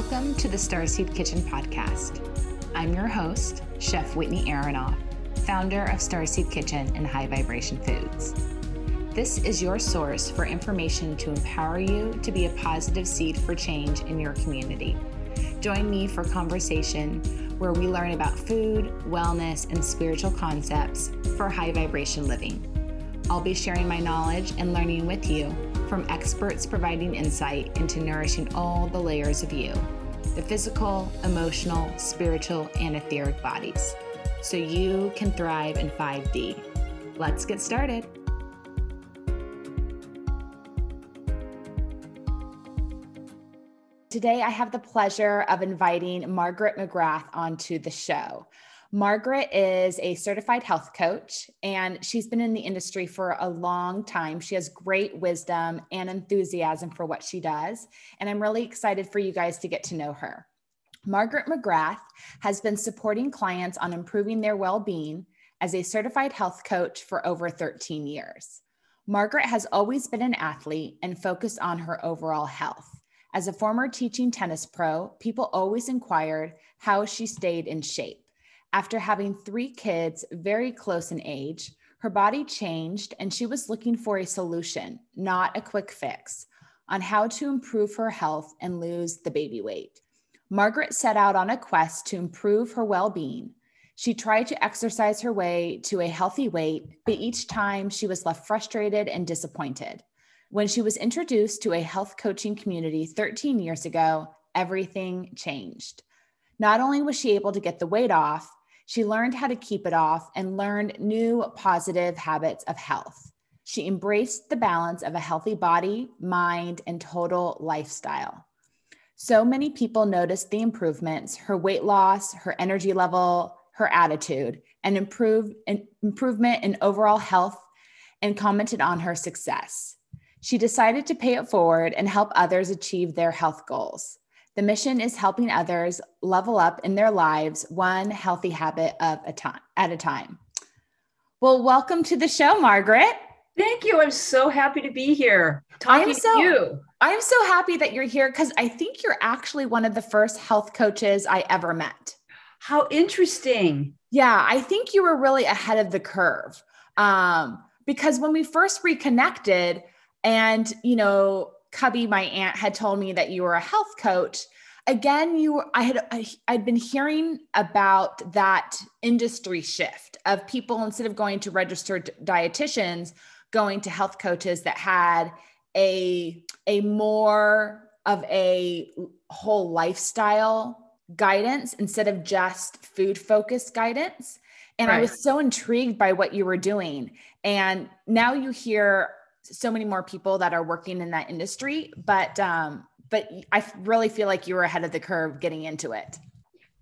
Welcome to the Starseed Kitchen podcast. I'm your host, Chef Whitney Aronoff, founder of Starseed Kitchen and High Vibration Foods. This is your source for information to empower you to be a positive seed for change in your community. Join me for conversation where we learn about food, wellness, and spiritual concepts for high vibration living. I'll be sharing my knowledge and learning with you from experts providing insight into nourishing all the layers of you the physical, emotional, spiritual, and etheric bodies so you can thrive in 5D. Let's get started. Today, I have the pleasure of inviting Margaret McGrath onto the show. Margaret is a certified health coach and she's been in the industry for a long time. She has great wisdom and enthusiasm for what she does. And I'm really excited for you guys to get to know her. Margaret McGrath has been supporting clients on improving their well being as a certified health coach for over 13 years. Margaret has always been an athlete and focused on her overall health. As a former teaching tennis pro, people always inquired how she stayed in shape. After having three kids very close in age, her body changed and she was looking for a solution, not a quick fix, on how to improve her health and lose the baby weight. Margaret set out on a quest to improve her well being. She tried to exercise her way to a healthy weight, but each time she was left frustrated and disappointed. When she was introduced to a health coaching community 13 years ago, everything changed. Not only was she able to get the weight off, she learned how to keep it off and learned new positive habits of health. She embraced the balance of a healthy body, mind, and total lifestyle. So many people noticed the improvements her weight loss, her energy level, her attitude, and improvement in overall health and commented on her success. She decided to pay it forward and help others achieve their health goals. The mission is helping others level up in their lives one healthy habit of a time at a time. Well, welcome to the show, Margaret. Thank you. I'm so happy to be here talking so, to you. I'm so happy that you're here because I think you're actually one of the first health coaches I ever met. How interesting. Yeah, I think you were really ahead of the curve. Um, because when we first reconnected, and you know, Cubby, my aunt, had told me that you were a health coach. Again, you, I had, I, I'd been hearing about that industry shift of people instead of going to registered dietitians, going to health coaches that had a a more of a whole lifestyle guidance instead of just food focused guidance. And right. I was so intrigued by what you were doing. And now you hear so many more people that are working in that industry, but um, but I really feel like you were ahead of the curve getting into it.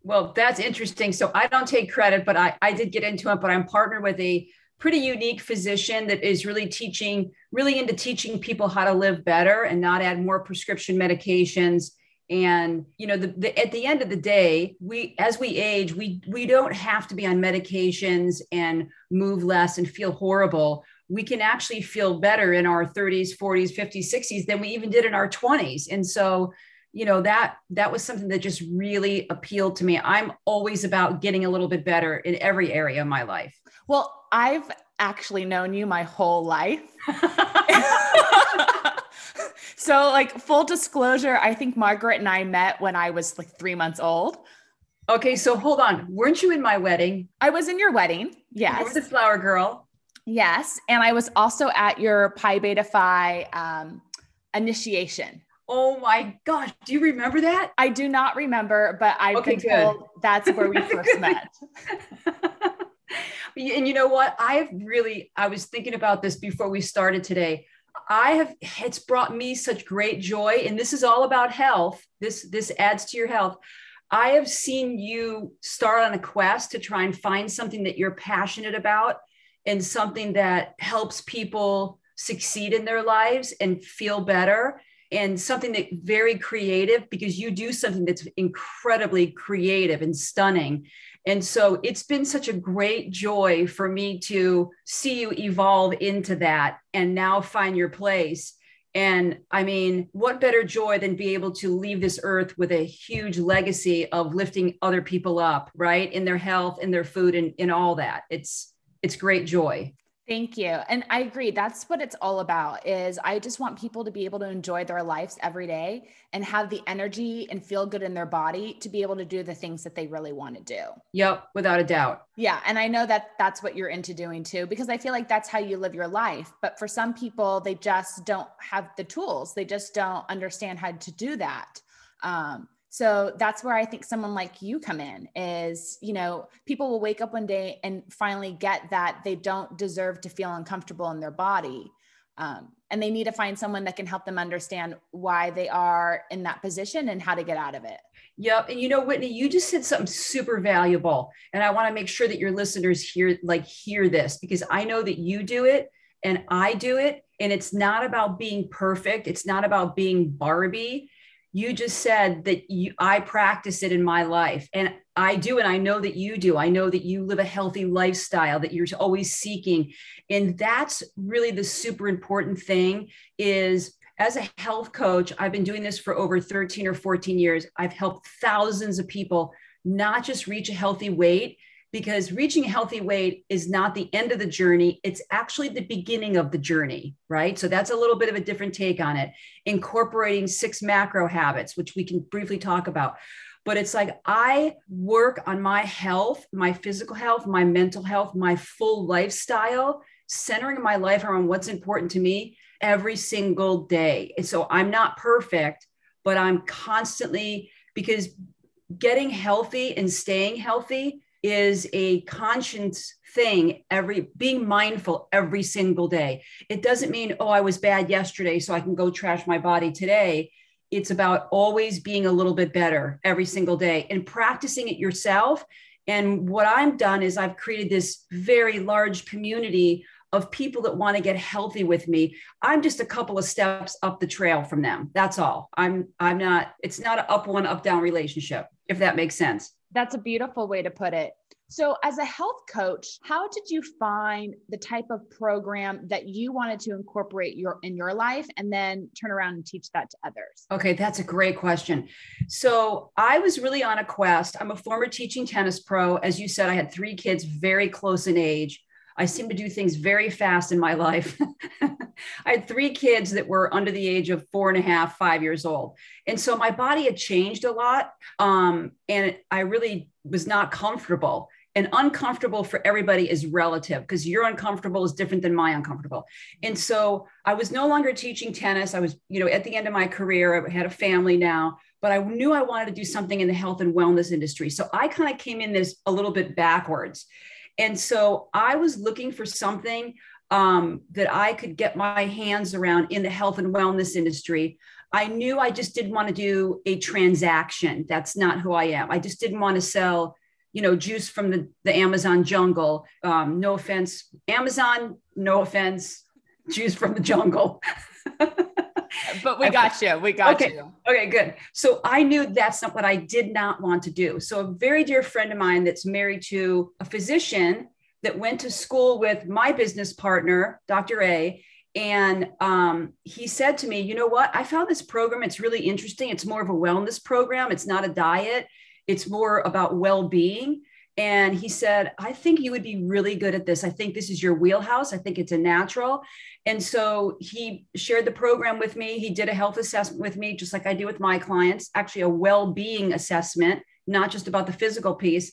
Well, that's interesting. So I don't take credit, but I, I did get into it, but I'm partnered with a pretty unique physician that is really teaching, really into teaching people how to live better and not add more prescription medications. And you know, the, the, at the end of the day, we as we age, we we don't have to be on medications and move less and feel horrible. We can actually feel better in our 30s, 40s, 50s, 60s than we even did in our 20s. And so you know that that was something that just really appealed to me. I'm always about getting a little bit better in every area of my life. Well i've actually known you my whole life. So like full disclosure i think margaret and i met when i was like three months old. Okay so hold on. Weren't you in my wedding? I was in your wedding yes you were the flower girl yes and i was also at your pi beta phi um, initiation Oh my gosh. Do you remember that? I do not remember, but I've okay, been told good. that's where we first met. and you know what? I have really, I was thinking about this before we started today. I have, it's brought me such great joy. And this is all about health. This, this adds to your health. I have seen you start on a quest to try and find something that you're passionate about and something that helps people succeed in their lives and feel better and something that very creative because you do something that's incredibly creative and stunning and so it's been such a great joy for me to see you evolve into that and now find your place and I mean, what better joy than be able to leave this earth with a huge legacy of lifting other people up, right? In their health, in their food, and in all that. It's it's great joy. Thank you. And I agree. That's what it's all about is I just want people to be able to enjoy their lives every day and have the energy and feel good in their body to be able to do the things that they really want to do. Yep, without a doubt. Yeah, and I know that that's what you're into doing too because I feel like that's how you live your life. But for some people they just don't have the tools. They just don't understand how to do that. Um, so that's where I think someone like you come in is, you know, people will wake up one day and finally get that they don't deserve to feel uncomfortable in their body. Um, and they need to find someone that can help them understand why they are in that position and how to get out of it. Yep. And you know, Whitney, you just said something super valuable. And I want to make sure that your listeners hear like hear this because I know that you do it and I do it. And it's not about being perfect. It's not about being Barbie you just said that you i practice it in my life and i do and i know that you do. I know that you live a healthy lifestyle that you're always seeking and that's really the super important thing is as a health coach i've been doing this for over 13 or 14 years. I've helped thousands of people not just reach a healthy weight because reaching healthy weight is not the end of the journey. It's actually the beginning of the journey, right? So that's a little bit of a different take on it. Incorporating six macro habits, which we can briefly talk about. But it's like I work on my health, my physical health, my mental health, my full lifestyle, centering my life around what's important to me every single day. And so I'm not perfect, but I'm constantly because getting healthy and staying healthy is a conscious thing every being mindful every single day. It doesn't mean oh i was bad yesterday so i can go trash my body today. It's about always being a little bit better every single day and practicing it yourself. And what i've done is i've created this very large community of people that want to get healthy with me. I'm just a couple of steps up the trail from them that's all. I'm i'm not it's not an up one up down relationship if that makes sense. That's a beautiful way to put it. So, as a health coach, how did you find the type of program that you wanted to incorporate your in your life and then turn around and teach that to others? Okay, that's a great question. So, I was really on a quest. I'm a former teaching tennis pro. As you said, I had three kids very close in age. I seem to do things very fast in my life. I had three kids that were under the age of four and a half, five years old. And so my body had changed a lot. Um, and I really was not comfortable. And uncomfortable for everybody is relative because your uncomfortable is different than my uncomfortable. And so I was no longer teaching tennis. I was, you know, at the end of my career, I had a family now, but I knew I wanted to do something in the health and wellness industry. So I kind of came in this a little bit backwards. And so I was looking for something um, that I could get my hands around in the health and wellness industry. I knew I just didn't want to do a transaction. That's not who I am. I just didn't want to sell, you know, juice from the, the Amazon jungle. Um, no offense, Amazon, no offense, juice from the jungle. but we got you. We got okay. you. Okay, good. So I knew that's not what I did not want to do. So a very dear friend of mine that's married to a physician that went to school with my business partner, Dr. A. And um, he said to me, you know what? I found this program. It's really interesting. It's more of a wellness program. It's not a diet. It's more about well-being. And he said, I think you would be really good at this. I think this is your wheelhouse. I think it's a natural. And so he shared the program with me. He did a health assessment with me, just like I do with my clients, actually, a well being assessment, not just about the physical piece.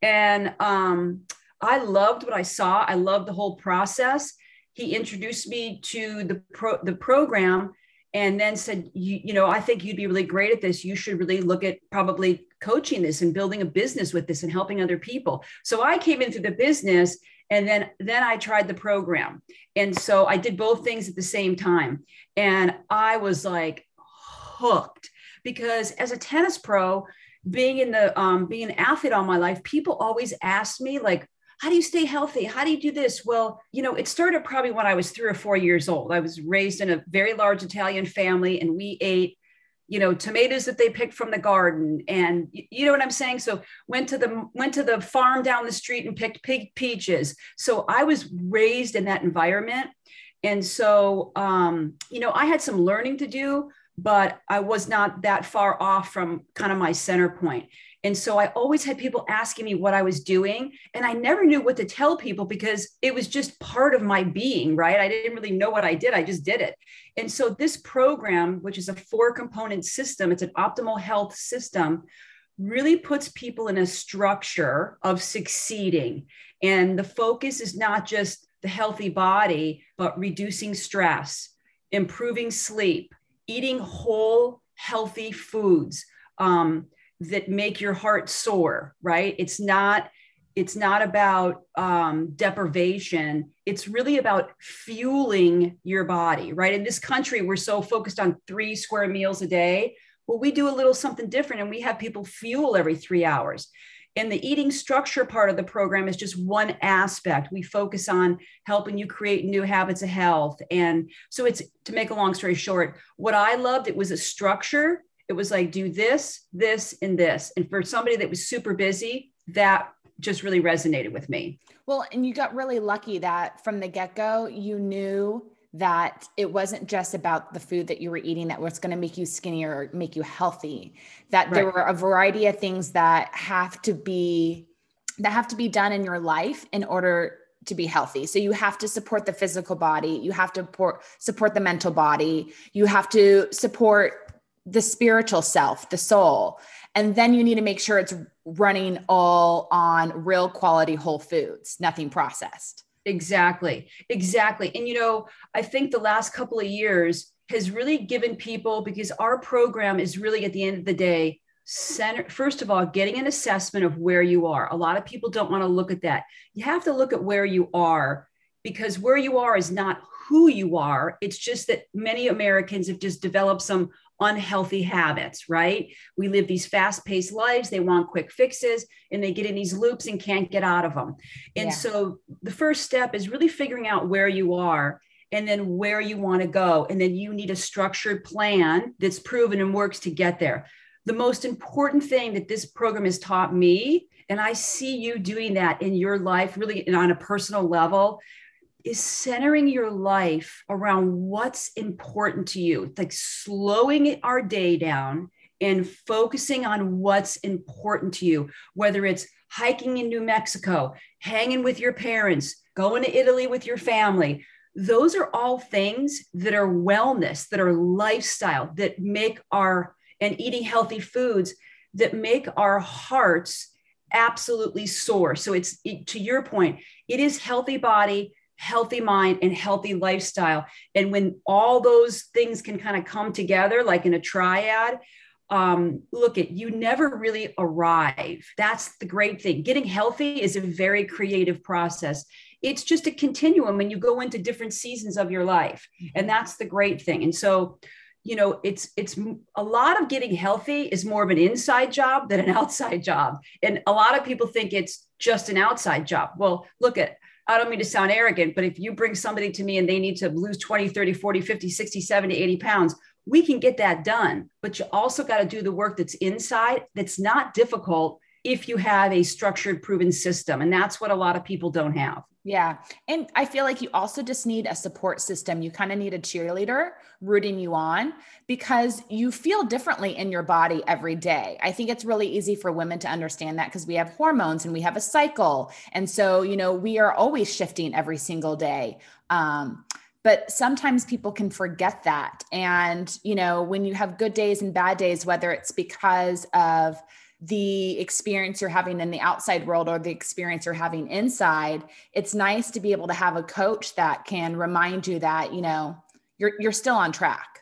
And um, I loved what I saw. I loved the whole process. He introduced me to the, pro- the program and then said, you, you know, I think you'd be really great at this. You should really look at probably coaching this and building a business with this and helping other people. So I came into the business and then then I tried the program. And so I did both things at the same time. And I was like hooked because as a tennis pro, being in the um, being an athlete all my life, people always ask me like, how do you stay healthy? How do you do this? Well, you know, it started probably when I was three or four years old. I was raised in a very large Italian family and we ate, you know, tomatoes that they picked from the garden. And you know what I'm saying? So went to the went to the farm down the street and picked pig peaches. So I was raised in that environment. And so um, you know, I had some learning to do, but I was not that far off from kind of my center point. And so I always had people asking me what I was doing. And I never knew what to tell people because it was just part of my being, right? I didn't really know what I did, I just did it. And so this program, which is a four component system, it's an optimal health system, really puts people in a structure of succeeding. And the focus is not just the healthy body, but reducing stress, improving sleep, eating whole, healthy foods. Um, that make your heart soar right? It's not it's not about um, deprivation. It's really about fueling your body right? In this country we're so focused on three square meals a day. Well we do a little something different and we have people fuel every three hours. And the eating structure part of the program is just one aspect. We focus on helping you create new habits of health. And so it's to make a long story short, what I loved, it was a structure it was like do this this and this and for somebody that was super busy that just really resonated with me well and you got really lucky that from the get-go you knew that it wasn't just about the food that you were eating that was going to make you skinnier or make you healthy that right. there were a variety of things that have to be that have to be done in your life in order to be healthy. So you have to support the physical body, you have to support, support the mental body, you have to support the spiritual self, the soul. And then you need to make sure it's running all on real quality whole foods, nothing processed. Exactly. Exactly. And you know, I think the last couple of years has really given people because our program is really at the end of the day center first of all getting an assessment of where you are. A lot of people don't want to look at that. You have to look at where you are because where you are is not who you are. It's just that many Americans have just developed some unhealthy habits, right? We live these fast paced lives. They want quick fixes and they get in these loops and can't get out of them. And yeah. so the first step is really figuring out where you are and then where you want to go. And then you need a structured plan that's proven and works to get there. The most important thing that this program has taught me, and I see you doing that in your life, really on a personal level, is centering your life around what's important to you. It's like slowing our day down and focusing on what's important to you, whether it's hiking in New Mexico, hanging with your parents, going to Italy with your family. Those are all things that are wellness, that are lifestyle, that make our, and eating healthy foods that make our hearts absolutely soar. So it's to your point, it is healthy body, healthy mind and healthy lifestyle. And when all those things can kind of come together like in a triad um, look at you never really arrive. That's the great thing. Getting healthy is a very creative process. It's just a continuum and you go into different seasons of your life and that's the great thing. And so you know it's it's a lot of getting healthy is more of an inside job than an outside job. And a lot of people think it's just an outside job. Well look at i don't mean to sound arrogant but if you bring somebody to me and they need to lose 20 30 40 50 60 70 80 pounds we can get that done. But you also got to do the work that's inside that's not difficult if you have a structured proven system and that's what a lot of people don't have yeah. And I feel like you also just need a support system. You kind of need a cheerleader rooting you on because you feel differently in your body every day. I think it's really easy for women to understand that because we have hormones and we have a cycle. And so, you know, we are always shifting every single day. Um, but sometimes people can forget that. And, you know, when you have good days and bad days, whether it's because of, the experience you're having in the outside world or the experience you're having inside it's nice to be able to have a coach that can remind you that you know you're you're still on track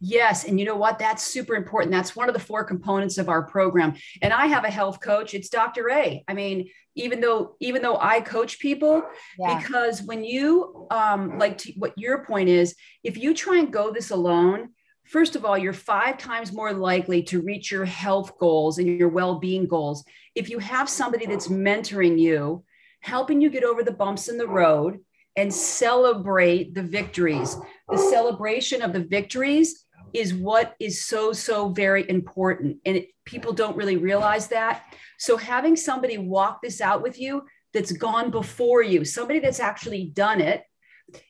Yes. And you know what? That's super important. That's one of the four components of our program. And I have a health coach. It's Dr. A. I mean, even though, even though I coach people, yeah. because when you um like to, what your point is, if you try and go this alone, First of all, you're five times more likely to reach your health goals and your well being goals if you have somebody that's mentoring you, helping you get over the bumps in the road and celebrate the victories. The celebration of the victories is what is so, so very important. And it, people don't really realize that. So, having somebody walk this out with you that's gone before you, somebody that's actually done it,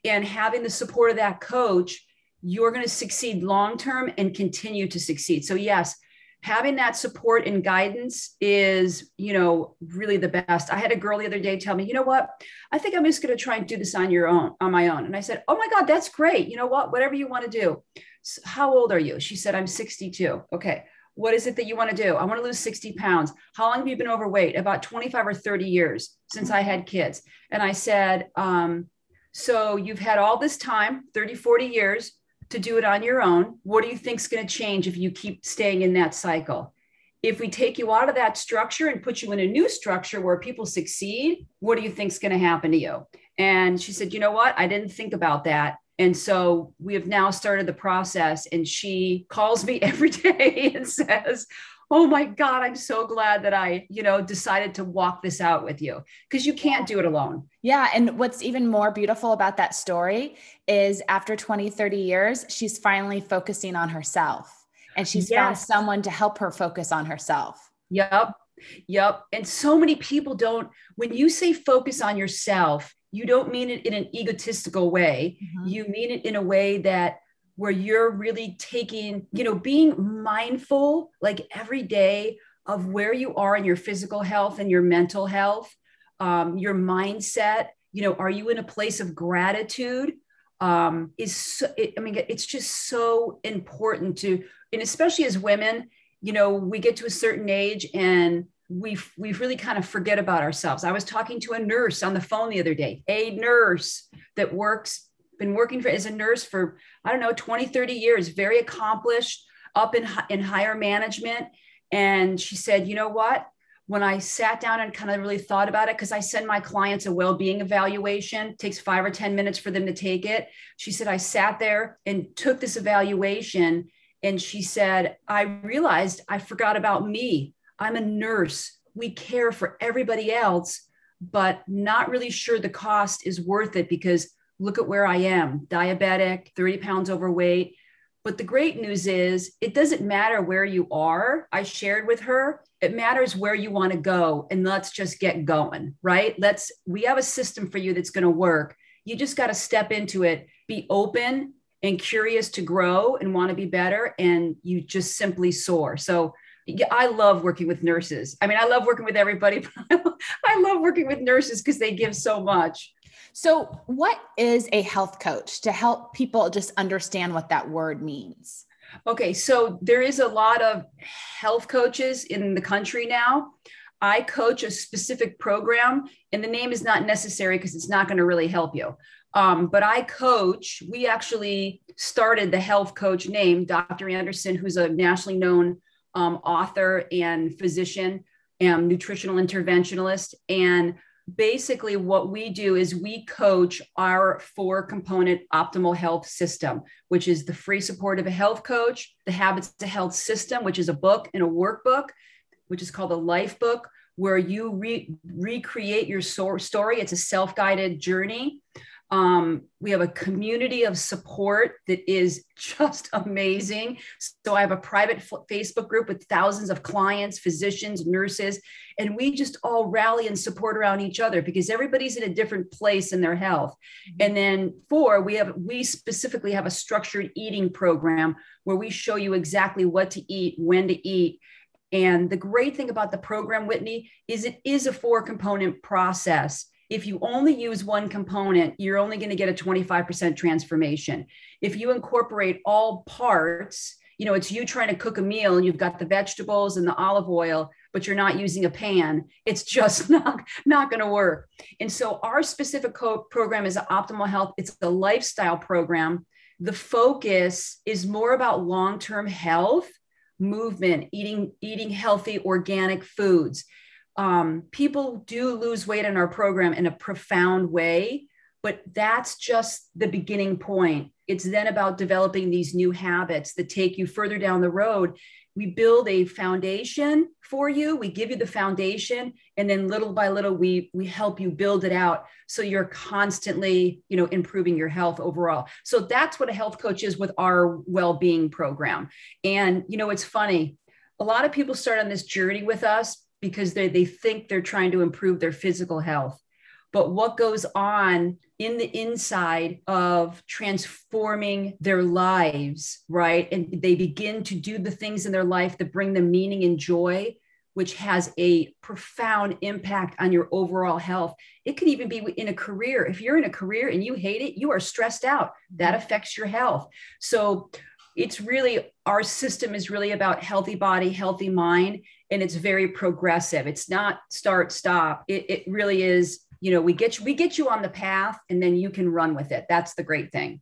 and having the support of that coach you're going to succeed long term and continue to succeed. So, yes, having that support and guidance is, you know, really the best. I had a girl the other day tell me, you know what? I think I'm just going to try and do this on your own, on my own. And I said, oh my God, that's great. You know what? Whatever you want to do. So how old are you? She said, I'm 62. Okay. What is it that you want to do? I want to lose 60 pounds. How long have you been overweight? About 25 or 30 years since I had kids. And I said, um, so you've had all this time, 30, 40 years to do it on your own. What do you think is going to change if you keep staying in that cycle? If we take you out of that structure and put you in a new structure where people succeed, what do you think is going to happen to you? And she said, You know what? I didn't think about that. And so we have now started the process. And she calls me every day and says, oh my god i'm so glad that i you know decided to walk this out with you because you can't do it alone yeah and what's even more beautiful about that story is after 20 30 years she's finally focusing on herself and she's yes. found someone to help her focus on herself yep yep and so many people don't when you say focus on yourself you don't mean it in an egotistical way mm-hmm. you mean it in a way that where you're really taking, you know, being mindful like every day of where you are in your physical health and your mental health, um, your mindset. You know, are you in a place of gratitude? Um, is so, it, I mean, it's just so important to, and especially as women, you know, we get to a certain age and we we really kind of forget about ourselves. I was talking to a nurse on the phone the other day, a nurse that works been working for as a nurse for i don't know 20 30 years very accomplished up in in higher management. And she said you know what? When i sat down and kind of really thought about it because i send my clients a well-being evaluation it takes 5 or 10 minutes for them to take it. She said i sat there and took this evaluation and she said i realized i forgot about me. I'm a nurse. We care for everybody else but not really sure the cost is worth it because look at where I am diabetic, 30 pounds overweight. But the great news is, it doesn't matter where you are. I shared with her, it matters where you want to go. And let's just get going, right? Let's, we have a system for you that's going to work. You just got to step into it, be open and curious to grow and want to be better. And you just simply soar. So, I love working with nurses. I mean, I love working with everybody, but I love working with nurses because they give so much. So, what is a health coach to help people just understand what that word means? Okay, so there is a lot of health coaches in the country now. I coach a specific program, and the name is not necessary because it's not going to really help you. Um, but I coach, we actually started the health coach name, Dr. Andersen, who's a nationally known um, author and physician and nutritional interventionalist. And basically what we do is we coach our four component optimal health system which is the free support of a health coach the habits to health system which is a book and a workbook which is called a life book where you re- recreate your so- story. It's a self-guided journey um, we have a community of support that is just amazing. So I have a private f- Facebook group with thousands of clients, physicians, nurses, and we just all rally and support around each other because everybody's in a different place in their health. Mm-hmm. And then four, we have we specifically have a structured eating program where we show you exactly what to eat, when to eat. And the great thing about the program, Whitney, is it is a four component process if you only use one component, you're only going to get a 25% transformation. If you incorporate all parts, you know, it's you trying to cook a meal and you've got the vegetables and the olive oil, but you're not using a pan. It's just not, not going to work. And so our specific co- program is Optimal Health. It's a lifestyle program. The focus is more about long-term health, movement, eating, eating healthy organic foods um, people do lose weight in our program in a profound way, but that's just the beginning point. It's then about developing these new habits that take you further down the road. We build a foundation for you. We give you the foundation, and then little by little, we we help you build it out so you're constantly, you know, improving your health overall. So that's what a health coach is with our well-being program. And you know, it's funny. A lot of people start on this journey with us because they, they think they're trying to improve their physical health. But what goes on in the inside of transforming their lives, right? And they begin to do the things in their life that bring them meaning and joy, which has a profound impact on your overall health. It can even be in a career. If you're in a career and you hate it, you are stressed out. That mm-hmm. affects your health. So it's really our system is really about healthy body, healthy mind and it's very progressive. It's not start stop. It, it really is. You know, we get you, we get you on the path, and then you can run with it. That's the great thing.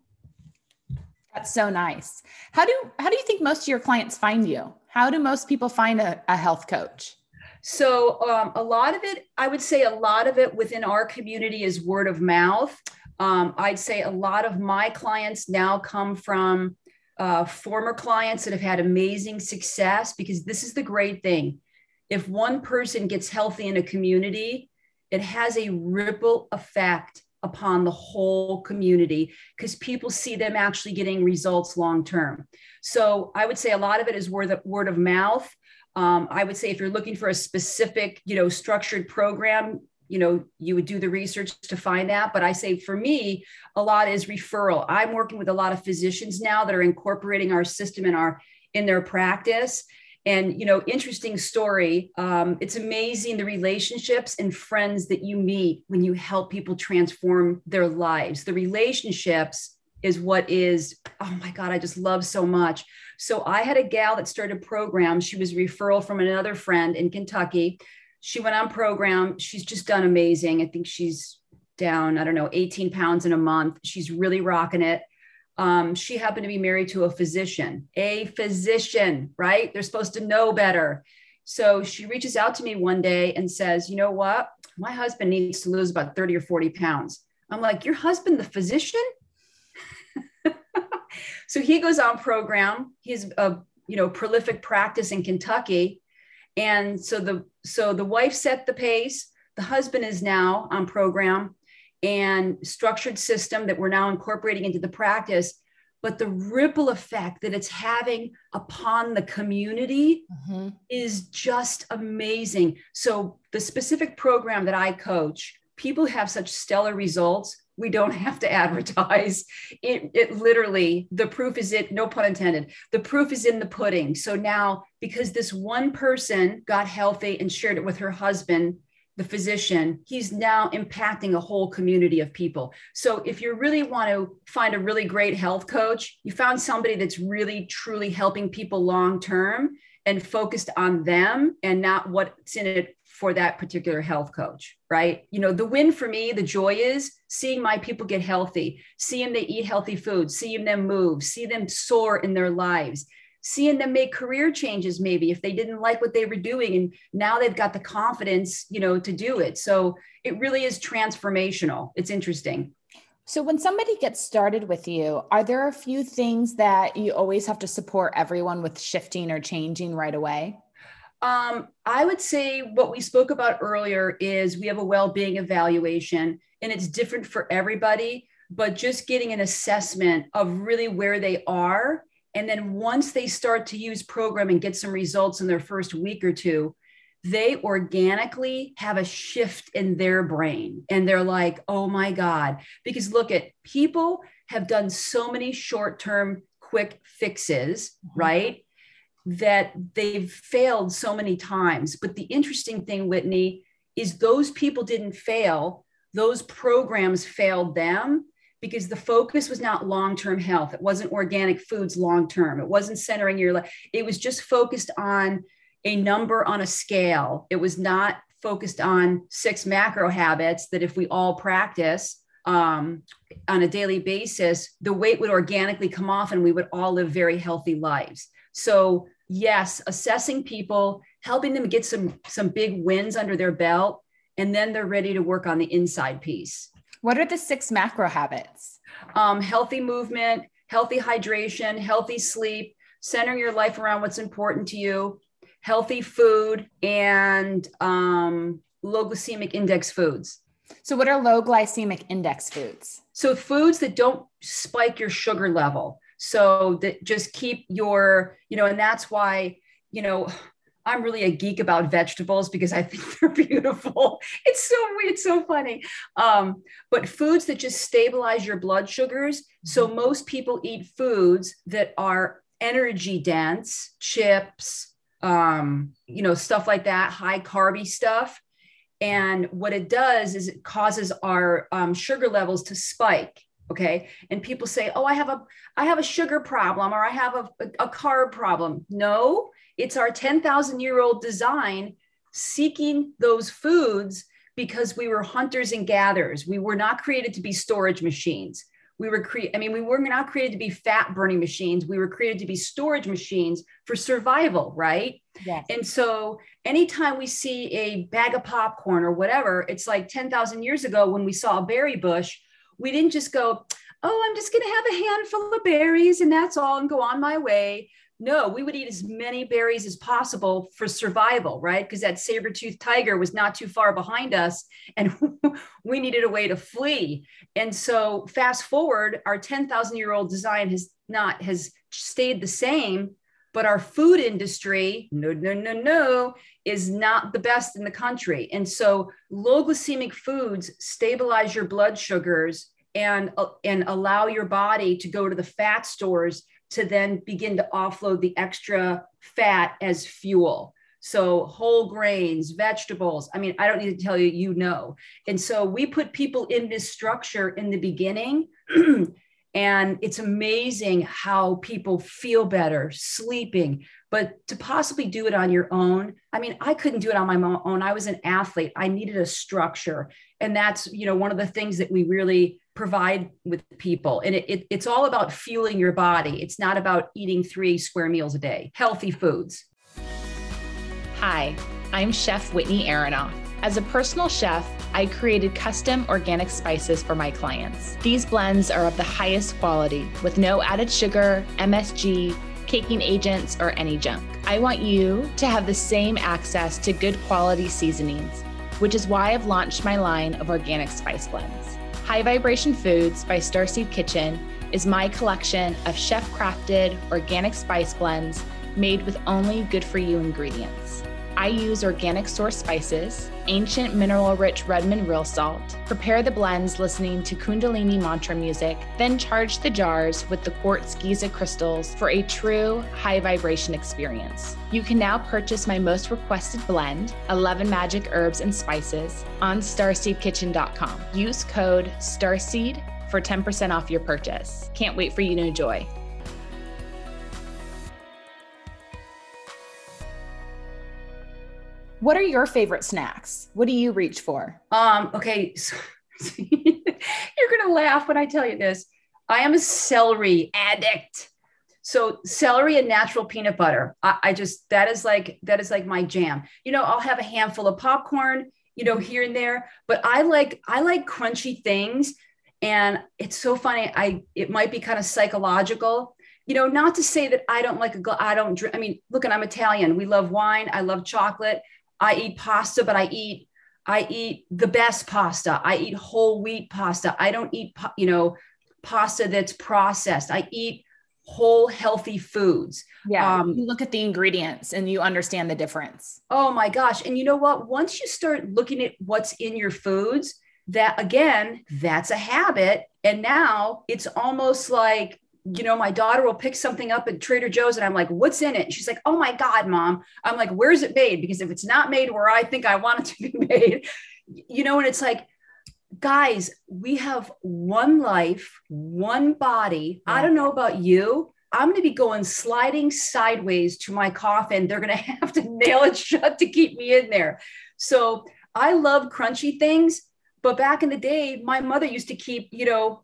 That's so nice. How do how do you think most of your clients find you? How do most people find a, a health coach? So um, a lot of it, I would say, a lot of it within our community is word of mouth. Um, I'd say a lot of my clients now come from uh, former clients that have had amazing success because this is the great thing. If one person gets healthy in a community, it has a ripple effect upon the whole community because people see them actually getting results long term. So I would say a lot of it is word of, word of mouth. Um, I would say if you're looking for a specific, you know, structured program, you know you would do the research to find that. But i say for me a lot is referral. I'm working with a lot of physicians now that are incorporating our system in our in their practice. And you know interesting story um, it's amazing the relationships and friends that you meet when you help people transform their lives. The relationships is what is oh my god i just love so much. So i had a gal that started a program. She was referral from another friend in kentucky she went on program. She's just done amazing. I think she's down, I don't know, 18 pounds in a month. She's really rocking it. Um, she happened to be married to a physician, a physician, right? They're supposed to know better. So she reaches out to me one day and says, You know what? My husband needs to lose about 30 or 40 pounds. I'm like, Your husband, the physician? so he goes on program. He's a you know prolific practice in Kentucky and so the so the wife set the pace. The husband is now on program and structured system that we're now incorporating into the practice. But the ripple effect that it's having upon the community mm-hmm. is just amazing. So the specific program that i coach people have such stellar results we don't have to advertise. It, it literally the proof is it no pun intended the proof is in the pudding. So now because this one person got healthy and shared it with her husband the physician he's now impacting a whole community of people. So if you really want to find a really great health coach you found somebody that's really truly helping people long term and focused on them and not what's in it for that particular health coach, right? You know, the win for me, the joy is seeing my people get healthy, seeing they eat healthy food, seeing them move, see them soar in their lives, seeing them make career changes maybe if they didn't like what they were doing and now they've got the confidence you know to do it. So it really is transformational. It's interesting. So when somebody gets started with you are there a few things that you always have to support everyone with shifting or changing right away um, I would say what we spoke about earlier is we have a well being evaluation and it's different for everybody, but just getting an assessment of really where they are. And then once they start to use program and get some results in their first week or two, they organically have a shift in their brain and they're like, oh my God. Because look at people have done so many short term quick fixes, mm-hmm. right? That they've failed so many times. But the interesting thing, Whitney, is those people didn't fail, those programs failed them because the focus was not long-term health. It wasn't organic foods long term it wasn't centering your life. It was just focused on a number on a scale. It was not focused on six macro habits that if we all practice um, on a daily basis the weight would organically come off and we would all live very healthy lives. So yes assessing people helping them get some some big wins under their belt and then they're ready to work on the inside piece. What are the six macro habits? Um, healthy movement healthy hydration healthy sleep centering your life around what's important to you healthy food and um, low glycemic index foods. So what are low glycemic index foods? So foods that don't spike your sugar level so that just keep your you know and that's why you know i'm really a geek about vegetables because i think they're beautiful. It's so it's so funny. Um, but foods that just stabilize your blood sugars. So mm-hmm. most people eat foods that are energy dense chips um, you know stuff like that high carby stuff. And what it does is it causes our um, sugar levels to spike okay? And people say oh i have a i have a sugar problem or i have a, a, carb problem. No it's our 10,000 year old design seeking those foods because we were hunters and gatherers. We were not created to be storage machines. We were created i mean we were not created to be fat burning machines. We were created to be storage machines for survival right? Yes. and so anytime we see a bag of popcorn or whatever it's like 10,000 years ago when we saw a berry bush we didn't just go, oh, I'm just going to have a handful of berries and that's all and go on my way. No, we would eat as many berries as possible for survival, right? Because that saber-toothed tiger was not too far behind us and we needed a way to flee. And so fast forward, our 10,000 year old design has not has stayed the same, but our food industry, no, no, no, no, is not the best in the country. And so low glycemic foods stabilize your blood sugars and, and allow your body to go to the fat stores to then begin to offload the extra fat as fuel. So whole grains, vegetables. I mean, I don't need to tell you, you know. And so we put people in this structure in the beginning And it's amazing how people feel better sleeping. But to possibly do it on your own, I mean, I couldn't do it on my own. I was an athlete. I needed a structure. And that's, you know, one of the things that we really provide with people. And it, it, it's all about fueling your body. It's not about eating three square meals a day, healthy foods. Hi, I'm Chef Whitney Aronoff. As a personal chef, I created custom organic spices for my clients. These blends are of the highest quality with no added sugar, MSG, caking agents, or any junk. I want you to have the same access to good quality seasonings, which is why I've launched my line of organic spice blends. High Vibration Foods by Starseed Kitchen is my collection of chef crafted organic spice blends made with only good for you ingredients. I use organic source spices, ancient mineral rich Redmond real salt, prepare the blends listening to Kundalini mantra music, then charge the jars with the quartz Giza crystals for a true high vibration experience. You can now purchase my most requested blend, 11 magic herbs and spices, on starseedkitchen.com. Use code STARSEED for 10% off your purchase. Can't wait for you to enjoy. What are your favorite snacks? What do you reach for? Um, okay. So, you're going to laugh when I tell you this. I am a celery addict. So celery and natural peanut butter. I, I, just that is like that is like my jam. You know, I'll have a handful of popcorn, you know, here and there, but I like I like crunchy things. And it's so funny. I it might be kind of psychological, you know, not to say that I don't like a I don't drink. I mean, look, I'm Italian. We love wine. I love chocolate. I eat pasta, but I eat I eat the best pasta. I eat whole wheat pasta. I don't eat, you know, pasta that's processed. I eat whole healthy foods. Yeah. Um, you look at the ingredients and you understand the difference. Oh my gosh. And you know what? Once you start looking at what's in your foods, that again, that's a habit. And now it's almost like, you know, my daughter will pick something up at Trader Joe's and I'm like, what's in it? And she's like, oh my God, mom. I'm like, where's it made? Because if it's not made where I think I want it to be made, you know, and it's like, guys, we have one life, one body. I don't know about you. I'm going to be going sliding sideways to my coffin. They're going to have to nail it shut to keep me in there. So I love crunchy things. But back in the day, my mother used to keep, you know,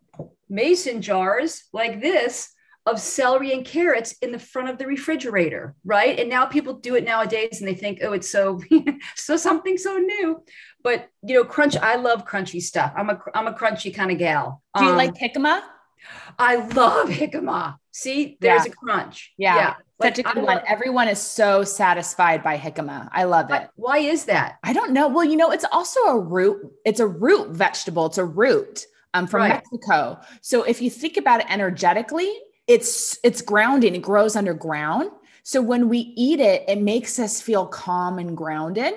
mason jars like this of celery and carrots in the front of the refrigerator, right? And now people do it nowadays and they think, oh, it's so so something so new. But you know, crunch, I love crunchy stuff. I'm a I'm a crunchy kind of gal. Do you um, like jicama? I love jicama. See, there's yeah. a crunch. Yeah. yeah. Such like, a good one. Everyone is so satisfied by jicama. I love it. Why is that? I don't know. Well, you know, it's also a root. It's a root vegetable. It's a root um, from right. Mexico. So if you think about it energetically, it's it's grounding. It grows underground. So when we eat it, it makes us feel calm and grounded.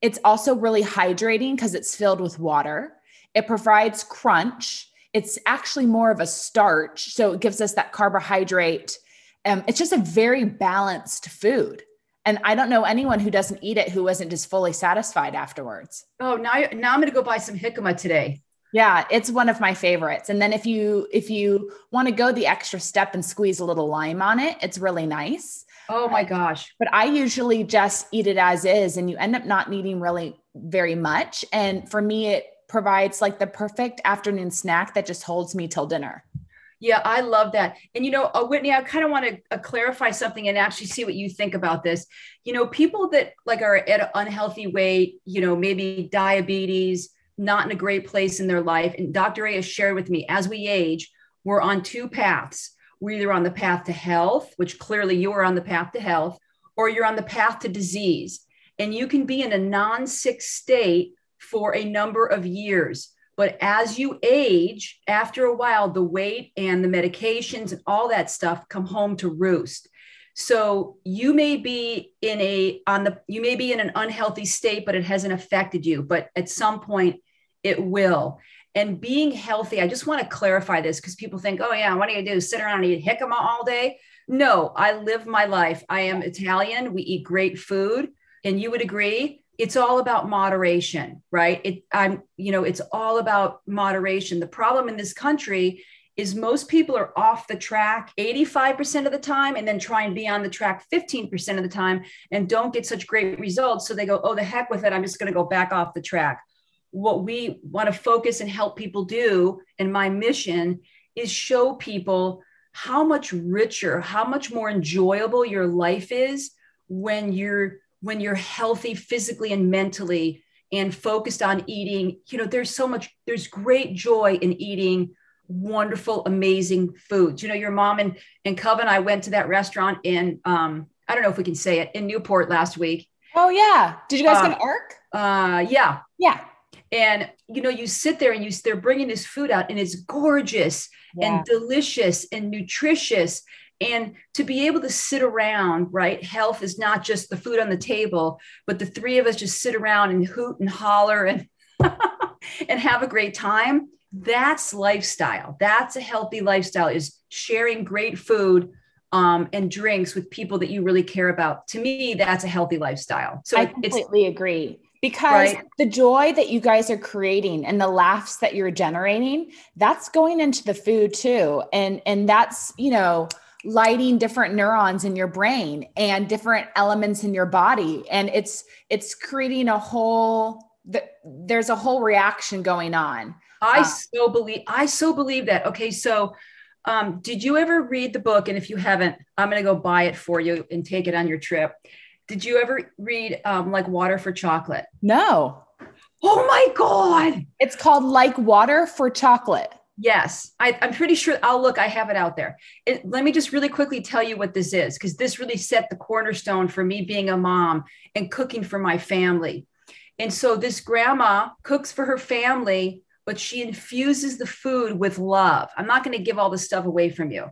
It's also really hydrating because it's filled with water. It provides crunch. It's actually more of a starch. So it gives us that carbohydrate. Um, it's just a very balanced food. And I don't know anyone who doesn't eat it who isn't just fully satisfied afterwards. Oh, now, now I'm going to go buy some jicama today. Yeah, it's one of my favorites. And then if you if you want to go the extra step and squeeze a little lime on it, it's really nice. Oh my gosh. But I usually just eat it as is and you end up not needing really very much and for me it provides like the perfect afternoon snack that just holds me till dinner. Yeah, I love that. And you know, uh, Whitney, I kind of want to uh, clarify something and actually see what you think about this. You know, people that like are at an unhealthy weight, you know, maybe diabetes, not in a great place in their life. And Dr. A has shared with me as we age, we're on two paths. We're either on the path to health, which clearly you are on the path to health, or you're on the path to disease. And you can be in a non sick state for a number of years. But as you age, after a while, the weight and the medications and all that stuff come home to roost. So you may be in a on the you may be in an unhealthy state, but it hasn't affected you. But at some point, it will. And being healthy, I just want to clarify this because people think, oh, yeah, what do you do? Sit around and eat jicama all day? No, I live my life. I am Italian. We eat great food. And you would agree, it's all about moderation, right? It, I'm, you know, it's all about moderation. The problem in this country is most people are off the track 85% of the time and then try and be on the track 15% of the time and don't get such great results. So they go, oh, the heck with it. I'm just going to go back off the track what we want to focus and help people do and my mission is show people how much richer how much more enjoyable your life is when you're when you're healthy physically and mentally and focused on eating you know there's so much there's great joy in eating wonderful amazing foods. You know your mom and and coven i went to that restaurant in um i don't know if we can say it in newport last week. Oh yeah. Did you guys uh, get an arc uh yeah. Yeah. And you know you sit there and you they're bringing this food out and it's gorgeous yeah. and delicious and nutritious. And to be able to sit around right health is not just the food on the table but the three of us just sit around and hoot and holler and and have a great time that's lifestyle that's a healthy lifestyle is sharing great food um, and drinks with people that you really care about. To me, that's a healthy lifestyle. So I completely agree because right. the joy that you guys are creating and the laughs that you're generating that's going into the food too and and that's you know lighting different neurons in your brain and different elements in your body and it's it's creating a whole there's a whole reaction going on i uh, so believe i so believe that okay so Um, did you ever read the book? And if you haven't, I'm going to go buy it for you and take it on your trip. Did you ever read um, like Water for Chocolate? No. Oh my God. It's called Like Water for Chocolate. Yes, I, am pretty sure. I'll look. I have it out there. It, let me just really quickly tell you what this is, because this really set the cornerstone for me being a mom and cooking for my family. And so this grandma cooks for her family, but she infuses the food with love. I'm not going to give all this stuff away from you.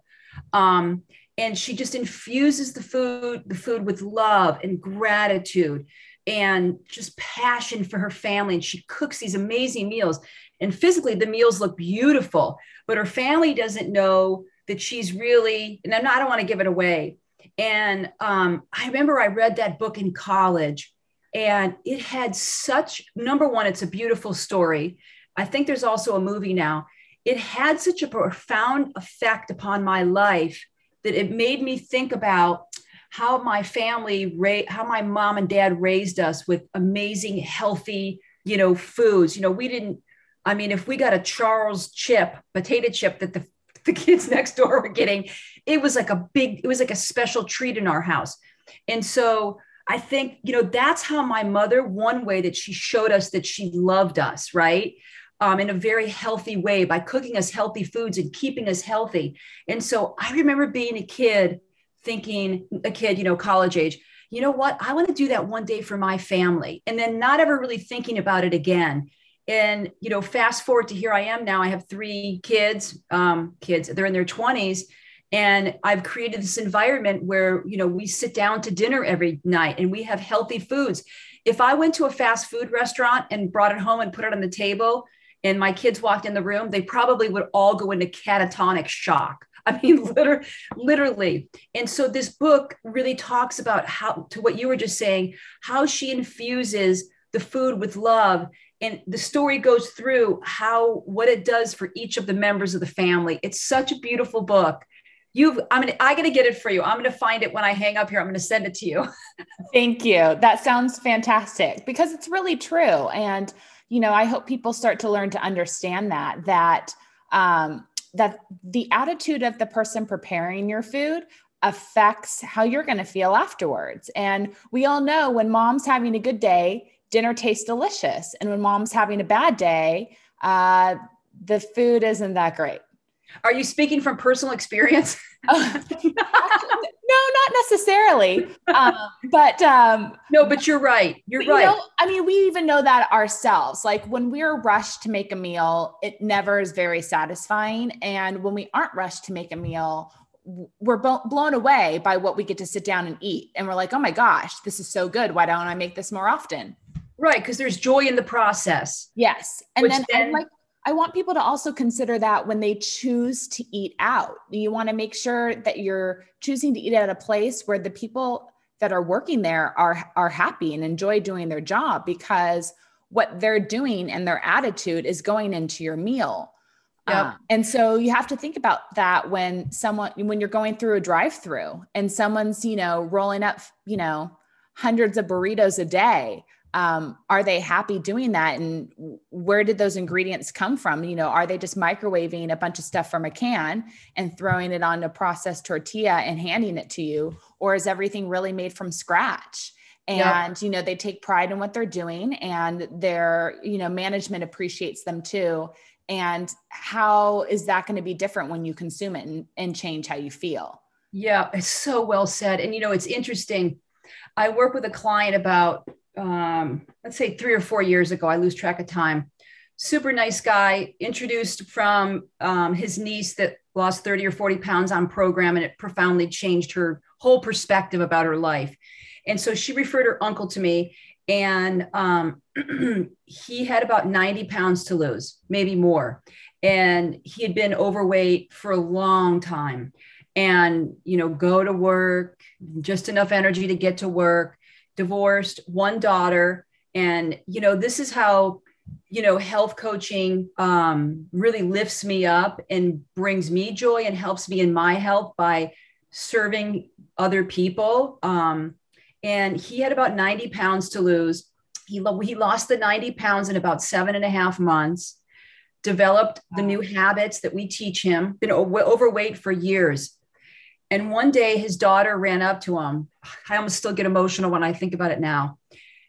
Um, and she just infuses the food, the food with love and gratitude and just passion for her family. And she cooks these amazing meals. And physically, the meals look beautiful, but her family doesn't know that she's really, and I'm not, I don't want to give it away. And um, I remember I read that book in college and it had such, number one, it's a beautiful story. I think there's also a movie now. It had such a profound effect upon my life that it made me think about how my family, ra- how my mom and dad raised us with amazing, healthy, you know, foods. You know, we didn't I mean, if we got a Charles chip, potato chip that the, the kids next door were getting, it was like a big, it was like a special treat in our house. And so I think, you know, that's how my mother, one way that she showed us that she loved us, right? Um, in a very healthy way by cooking us healthy foods and keeping us healthy. And so I remember being a kid thinking, a kid, you know, college age, you know what? I want to do that one day for my family. And then not ever really thinking about it again and you know fast forward to here i am now i have three kids um, kids they're in their 20s and i've created this environment where you know we sit down to dinner every night and we have healthy foods if i went to a fast food restaurant and brought it home and put it on the table and my kids walked in the room they probably would all go into catatonic shock. I mean, literally, literally. And so this book really talks about how, to what you were just saying, how she infuses the food with love. And the story goes through how what it does for each of the members of the family. It's such a beautiful book. You've i'm gonna i gotta get it for you. I'm gonna find it when i hang up here. I'm gonna send it to you. Thank you. That sounds fantastic because it's really true. And you know i hope people start to learn to understand that that um, that the attitude of the person preparing your food affects how you're going to feel afterwards and we all know when mom's having a good day dinner tastes delicious. And when mom's having a bad day, uh, the food isn't that great. Are you speaking from personal experience? no, not necessarily. Um, but um, no, but you're right. You're right. know, I mean, we even know that ourselves. Like when we're rushed to make a meal, it never is very satisfying. And when we aren't rushed to make a meal, we're blown away by what we get to sit down and eat. And we're like, oh my gosh, this is so good. Why don't I make this more often? Right, because there's joy in the process. Yes. And then, then I want people to also consider that when they choose to eat out. You want to make sure that you're choosing to eat at a place where the people that are working there are are happy and enjoy doing their job because what they're doing and their attitude is going into your meal. Yeah. Um, and so you have to think about that when someone when you're going through a drive-through and someone's, you know, rolling up, you know, hundreds of burritos a day um, are they happy doing that? And where did those ingredients come from? You know are they just microwaving a bunch of stuff from a can and throwing it on a processed tortilla and handing it to you? Or is everything really made from scratch? And yep. you know they take pride in what they're doing and their you know management appreciates them too. And how is that going to be different when you consume it and, and change how you feel? Yeah it's so well said. And you know it's interesting. I work with a client about um, let's say three or four years ago. I lose track of time. Super nice guy, introduced from um, his niece that lost 30 or 40 pounds on program, and it profoundly changed her whole perspective about her life. And so she referred her uncle to me, and um, he had about 90 pounds to lose, maybe more. And he had been overweight for a long time and, you know, go to work, just enough energy to get to work divorced, one daughter. And, you know, this is how, you know, health coaching um, really lifts me up and brings me joy and helps me in my health by serving other people. Um, and he had about 90 pounds to lose. He, he lost the 90 pounds in about seven and a half months. developed the new habits that we teach him, been overweight for years. And one day his daughter ran up to him. I almost still get emotional when I think about it now.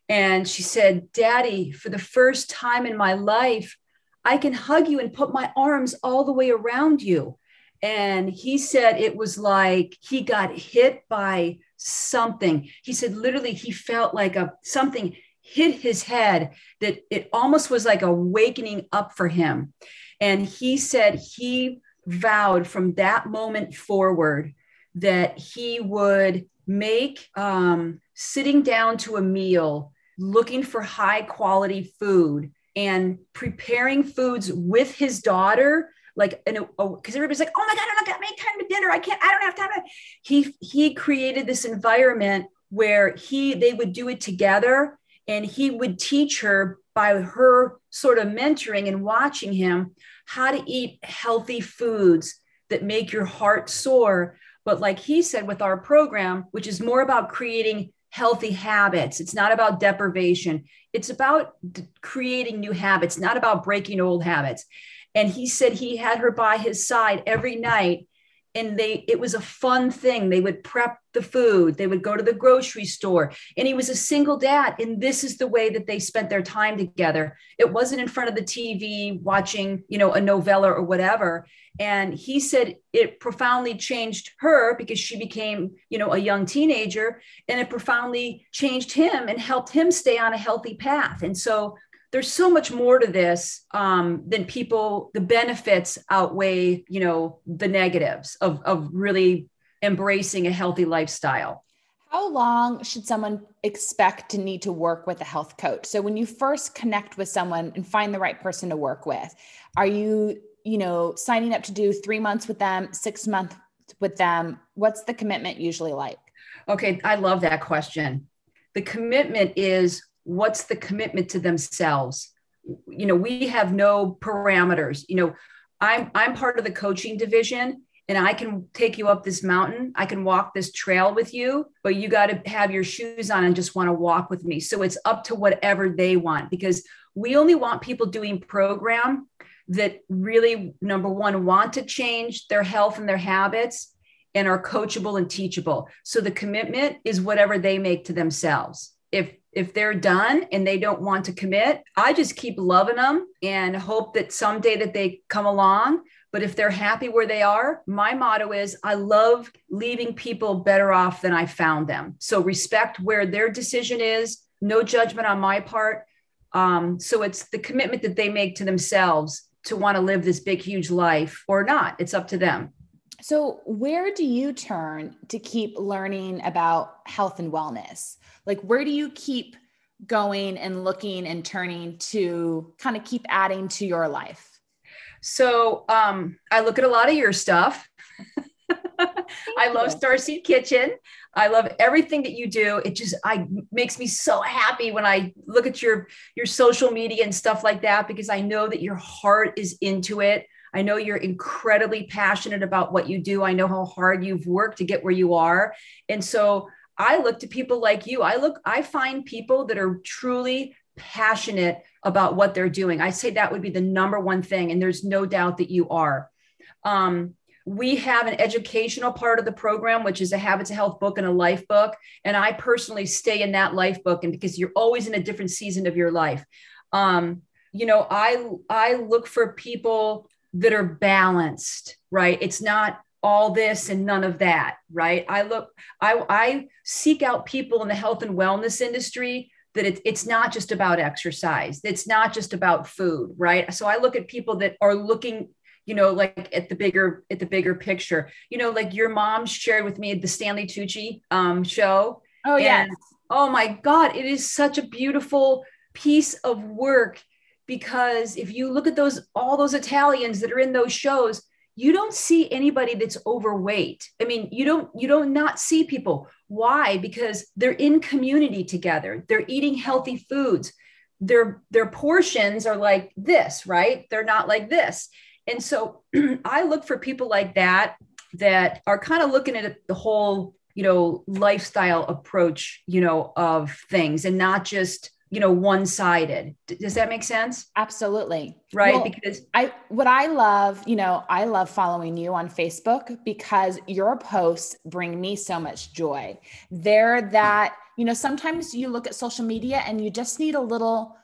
And she said, Daddy, for the first time in my life, I can hug you and put my arms all the way around you. And he said it was like he got hit by something. He said literally he felt like a something hit his head that it almost was like a wakening up for him. And he said he vowed from that moment forward that he would make um, sitting down to a meal, looking for high quality food, and preparing foods with his daughter like because everybody's like oh my god i'm not gonna make time to dinner. I can't i don't have time. He he created this environment where he they would do it together and he would teach her by her sort of mentoring and watching him how to eat healthy foods that make your heart soar but like he said with our program which is more about creating healthy habits it's not about deprivation. It's about creating new habits not about breaking old habits. And he said he had her by his side every night and they it was a fun thing. They would prep the food. They would go to the grocery store. And he was a single dad and this is the way that they spent their time together. It wasn't in front of the tv watching you know a novella or whatever. And he said it profoundly changed her because she became you know a young teenager and it profoundly changed him and helped him stay on a healthy path. And so there's so much more to this um, than people the benefits outweigh you know the negatives of, of really embracing a healthy lifestyle. How long should someone expect to need to work with a health coach? So when you first connect with someone and find the right person to work with are you you know signing up to do three months with them six months with them? What's the commitment usually like? Okay i love that question. The commitment is what's the commitment to themselves? You know we have no parameters. You know i'm i'm part of the coaching division and i can take you up this mountain. I can walk this trail with you but you got to have your shoes on and just want to walk with me. So it's up to whatever they want because we only want people doing program that really number one want to change their health and their habits and are coachable and teachable. So the commitment is whatever they make to themselves. If if they're done and they don't want to commit i just keep loving them and hope that someday that they come along. But if they're happy where they are my motto is i love leaving people better off than i found them. So respect where their decision is no judgment on my part. Um, so it's the commitment that they make to themselves to want to live this big huge life or not. It's up to them. So where do you turn to keep learning about health and wellness like where do you keep going and looking and turning to kind of keep adding to your life? So um, i look at a lot of your stuff. I love starseed kitchen. I love everything that you do. It just i makes me so happy when i look at your your social media and stuff like that because i know that your heart is into it. I know you're incredibly passionate about what you do. I know how hard you've worked to get where you are. And so I look to people like you. I look, I find people that are truly passionate about what they're doing. I say that would be the number one thing. And there's no doubt that you are. Um, we have an educational part of the program, which is a habits of health book and a life book. And I personally stay in that life book, and because you're always in a different season of your life. Um, you know, I I look for people that are balanced, right? It's not all this and none of that, right? I look, I, I seek out people in the health and wellness industry that it, it's not just about exercise. It's not just about food, right? So I look at people that are looking, you know, like at the bigger, at the bigger picture, you know, like your mom shared with me the Stanley Tucci um, show. Oh, yeah. Oh my God, it is such a beautiful piece of work because if you look at those all those Italians that are in those shows, you don't see anybody that's overweight. I mean, you don't you don't not see people. Why? Because they're in community together. They're eating healthy foods. Their their portions are like this, right? They're not like this. And so I look for people like that that are kind of looking at the whole, you know, lifestyle approach, you know, of things and not just you know one-sided does that make sense absolutely right well, because i what i love you know i love following you on facebook because your posts bring me so much joy they're that you know sometimes you look at social media and you just need a little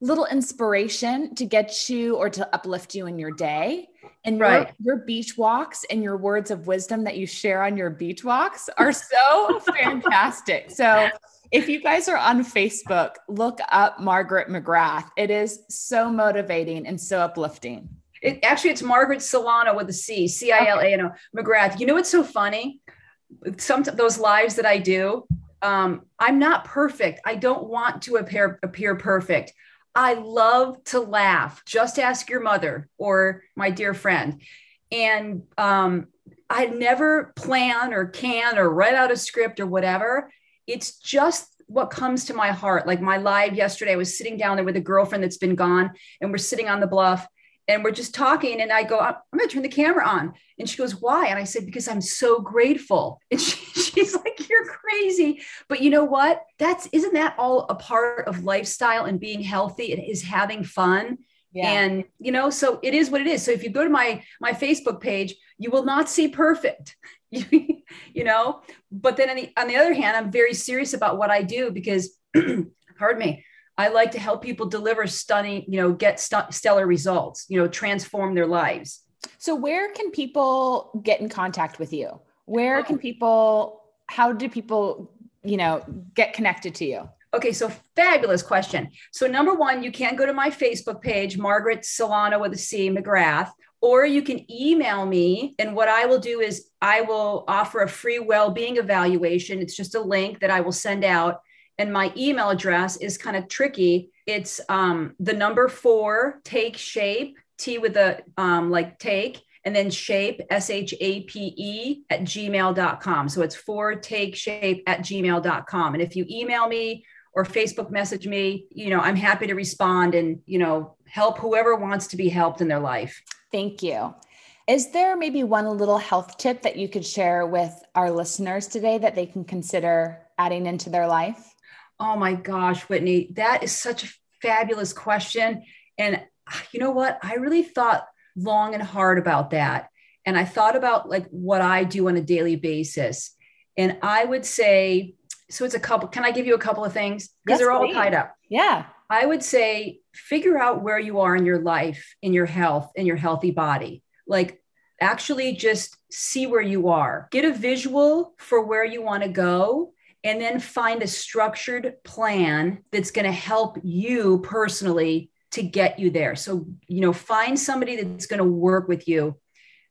little inspiration to get you or to uplift you in your day. And right. your, your beach walks and your words of wisdom that you share on your beach walks are so fantastic. So if you guys are on Facebook, look up Margaret McGrath. It is so motivating and so uplifting. It, actually, it's Margaret Cilano with a C, C I L A N O, McGrath. You know what's so funny? Some those lives that I do, um, I'm not perfect. I don't want to appear appear perfect. I love to laugh. Just ask your mother or my dear friend. And um, I never plan or can or write out a script or whatever. It's just what comes to my heart. Like my live yesterday, I was sitting down there with a girlfriend that's been gone, and we're sitting on the bluff and we're just talking. And I go, I'm going to turn the camera on. And she goes, Why? And I said, Because I'm so grateful. And she, she's like, You're crazy. But you know what? That's isn't that all a part of lifestyle and being healthy? It is having fun. Yeah. And you know, so it is what it is. So if you go to my my Facebook page, you will not see perfect. you know, but then on the, on the other hand, I'm very serious about what I do because pardon me, I like to help people deliver stunning, you know, get st- stellar results, you know, transform their lives. So, where can people get in contact with you? Where oh. can oh. people, how do people, you know, get connected to you? Okay, so fabulous question. So, number one, you can go to my Facebook page, Margaret Cilano with a C, McGrath, or you can email me. And what I will do is I will offer a free well being evaluation. It's just a link that I will send out and my email address is kind of tricky. It's um, the number four take shape T with a um, like take and then shape S H A P E at gmail.com. So it's four take shape at gmail.com. And if you email me or Facebook message me, you know, I'm happy to respond and, you know, help whoever wants to be helped in their life. Thank you. Is there maybe one little health tip that you could share with our listeners today that they can consider adding into their life? Oh my gosh, Whitney, that is such a fabulous question. And uh, you know what? I really thought long and hard about that. And I thought about like what I do on a daily basis. And I would say, so it's a couple, can I give you a couple of things? Because yes, they're all tied up. Yeah. I would say figure out where you are in your life, in your health, in your healthy body. Like actually just see where you are. Get a visual for where you want to go and then find a structured plan that's going to help you personally to get you there. So, you know, find somebody that's going to work with you.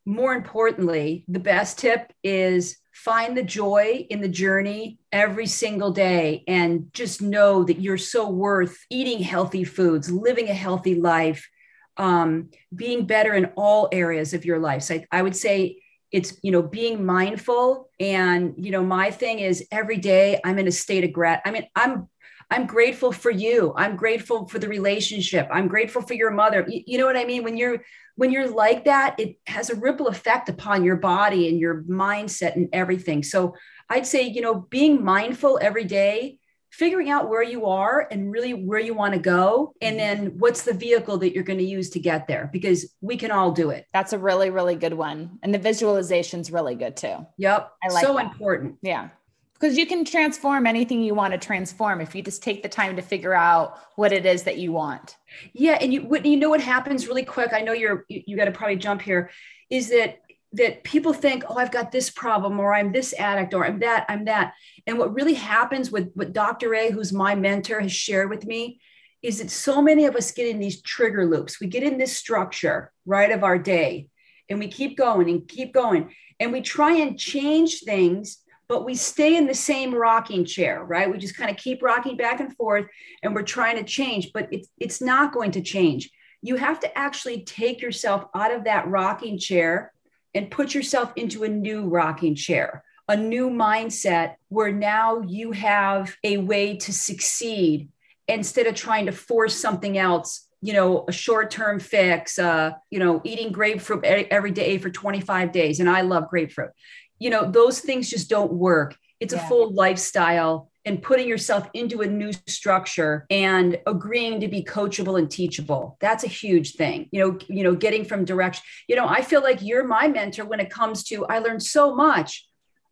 More importantly, the best tip is find the joy in the journey every single day and just know that you're so worth eating healthy foods, living a healthy life, um, being better in all areas of your life. So I, I would say it's you know being mindful and you know my thing is every day i'm in a state of grat i mean i'm i'm grateful for you. I'm grateful for the relationship. I'm grateful for your mother. You, you know what i mean? When you're when you're like that it has a ripple effect upon your body and your mindset and everything. So i'd say you know being mindful every day figuring out where you are and really where you want to go and mm-hmm. then what's the vehicle that you're going to use to get there because we can all do it. That's a really really good one. And the visualization is really good too. Yep i like so that. important. Yeah because you can transform anything you want to transform if you just take the time to figure out what it is that you want yeah and you what you know what happens really quick i know you're you, you got to probably jump here is that that people think, oh, I've got this problem, or I'm this addict, or I'm that, I'm that. And what really happens with what Dr. A, who's my mentor, has shared with me is that so many of us get in these trigger loops. We get in this structure, right, of our day, and we keep going and keep going. And we try and change things, but we stay in the same rocking chair, right? We just kind of keep rocking back and forth and we're trying to change, but it's, it's not going to change. You have to actually take yourself out of that rocking chair and put yourself into a new rocking chair, a new mindset where now you have a way to succeed instead of trying to force something else you know a short-term fix uh you know eating grapefruit every day for 25 days and i love grapefruit you know those things just don't work. It's yeah. a full lifestyle and putting yourself into a new structure and agreeing to be coachable and teachable. That's a huge thing you know you know getting from direction. You know i feel like you're my mentor when it comes to i learned so much.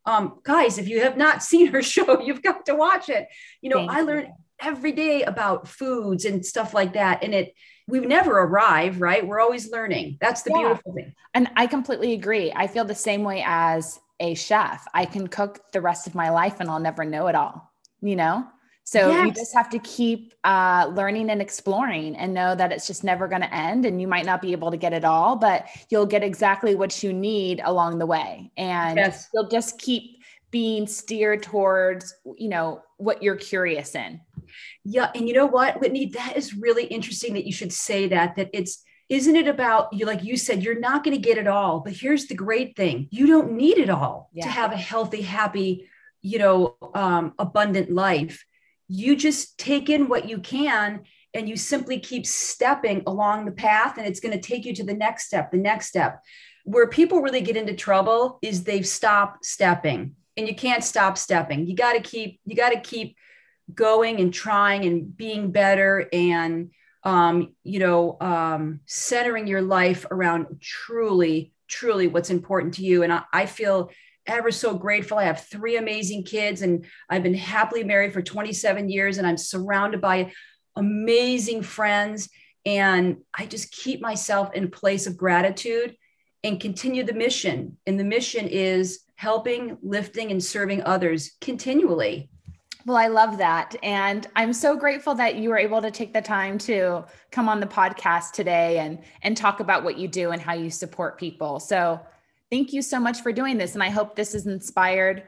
Um guys if you have not seen her show you've got to watch it. You know Thank i learned every day about foods and stuff like that and it we never arrive right? We're always learning. That's the yeah. beautiful thing. And i completely agree. I feel the same way as a chef. I can cook the rest of my life and i'll never know it all you know? So yes. you just have to keep uh, learning and exploring and know that it's just never going to end and you might not be able to get it all but you'll get exactly what you need along the way. And yes. you'll just keep being steered towards you know what you're curious in. Yeah and you know what whitney? That is really interesting that you should say that that it's isn't it about you like you said you're not going to get it all but here's the great thing you don't need it all yeah. to have a healthy happy you know um, abundant life. You just take in what you can and you simply keep stepping along the path and it's going to take you to the next step the next step. Where people really get into trouble is they've stopped stepping and you can't stop stepping. You got to keep you got to keep going and trying and being better and um, you know um, centering your life around truly truly what's important to you. And I, I feel ever so grateful. I have three amazing kids and i've been happily married for 27 years and i'm surrounded by amazing friends. And i just keep myself in a place of gratitude and continue the mission. And the mission is helping, lifting, and serving others continually. Well, I love that. And I'm so grateful that you were able to take the time to come on the podcast today and and talk about what you do and how you support people. So, thank you so much for doing this and I hope this has inspired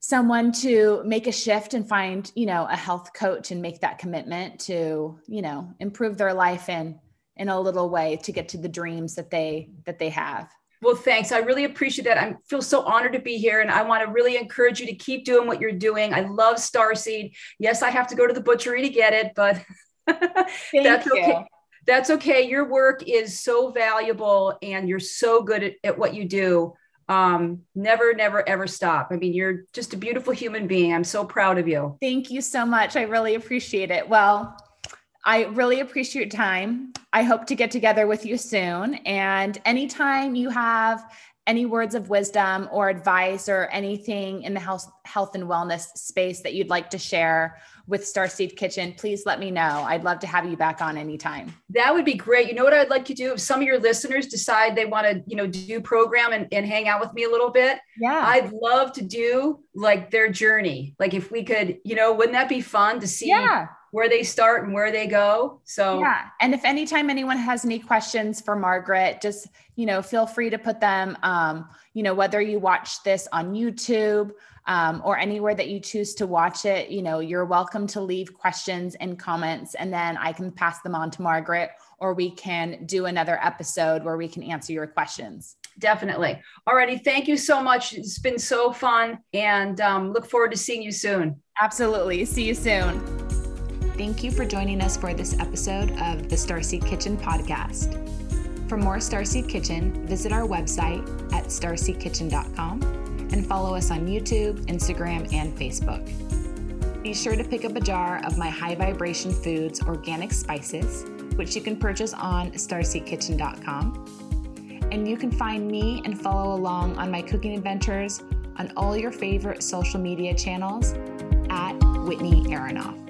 someone to make a shift and find, you know, a health coach and make that commitment to, you know, improve their life in in a little way to get to the dreams that they that they have. Well, thanks. I really appreciate that. I feel so honored to be here. And I want to really encourage you to keep doing what you're doing. I love Starseed. Yes, I have to go to the butchery to get it, but that's you. okay. That's okay. Your work is so valuable and you're so good at, at what you do. Um, never, never, ever stop. I mean, you're just a beautiful human being. I'm so proud of you. Thank you so much. I really appreciate it. Well, I really appreciate your time. I hope to get together with you soon. And anytime you have any words of wisdom or advice or anything in the health health and wellness space that you'd like to share with Starseed Kitchen, please let me know. I'd love to have you back on anytime. That would be great. You know what I'd like to do if some of your listeners decide they want to, you know, do program and, and hang out with me a little bit. Yeah. I'd love to do like their journey. Like if we could, you know, wouldn't that be fun to see yeah where they start and where they go. So yeah. And if anytime anyone has any questions for Margaret, just you know, feel free to put them. Um, you know, whether you watch this on YouTube um, or anywhere that you choose to watch it, you know, you're welcome to leave questions and comments, and then I can pass them on to Margaret, or we can do another episode where we can answer your questions. Definitely. Alrighty. Thank you so much. It's been so fun, and um, look forward to seeing you soon. Absolutely. See you soon. Thank you for joining us for this episode of the Starseed Kitchen podcast. For more Starseed Kitchen, visit our website at starseedkitchen.com and follow us on YouTube, Instagram, and Facebook. Be sure to pick up a jar of my High Vibration Foods organic spices, which you can purchase on starseedkitchen.com. And you can find me and follow along on my cooking adventures on all your favorite social media channels at Whitney Aronoff.